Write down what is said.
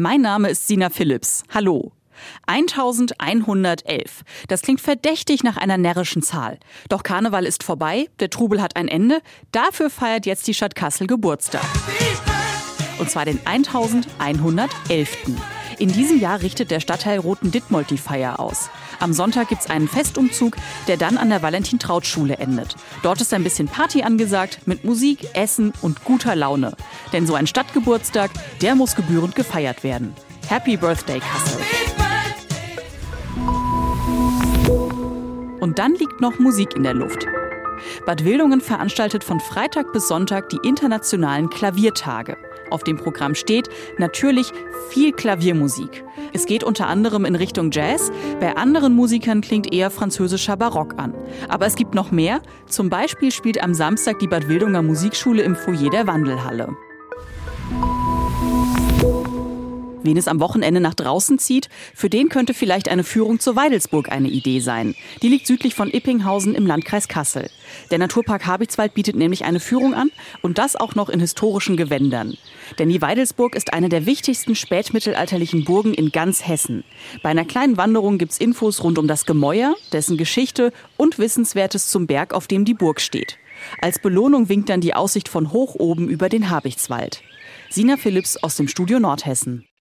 Mein Name ist Sina Phillips. Hallo. 1111. Das klingt verdächtig nach einer närrischen Zahl. Doch Karneval ist vorbei, der Trubel hat ein Ende. Dafür feiert jetzt die Stadt Kassel Geburtstag. Und zwar den 1111. In diesem Jahr richtet der Stadtteil Roten Dittmold die Feier aus. Am Sonntag gibt es einen Festumzug, der dann an der Valentin-Traut-Schule endet. Dort ist ein bisschen Party angesagt mit Musik, Essen und guter Laune. Denn so ein Stadtgeburtstag, der muss gebührend gefeiert werden. Happy Birthday, Kassel! Und dann liegt noch Musik in der Luft. Bad Wildungen veranstaltet von Freitag bis Sonntag die internationalen Klaviertage. Auf dem Programm steht natürlich viel Klaviermusik. Es geht unter anderem in Richtung Jazz, bei anderen Musikern klingt eher französischer Barock an. Aber es gibt noch mehr. Zum Beispiel spielt am Samstag die Bad Wildunger Musikschule im Foyer der Wandelhalle. Wen es am Wochenende nach draußen zieht, für den könnte vielleicht eine Führung zur Weidelsburg eine Idee sein. Die liegt südlich von Ippinghausen im Landkreis Kassel. Der Naturpark Habichtswald bietet nämlich eine Führung an und das auch noch in historischen Gewändern. Denn die Weidelsburg ist eine der wichtigsten spätmittelalterlichen Burgen in ganz Hessen. Bei einer kleinen Wanderung gibt's Infos rund um das Gemäuer, dessen Geschichte und Wissenswertes zum Berg, auf dem die Burg steht. Als Belohnung winkt dann die Aussicht von hoch oben über den Habichtswald. Sina Phillips aus dem Studio Nordhessen.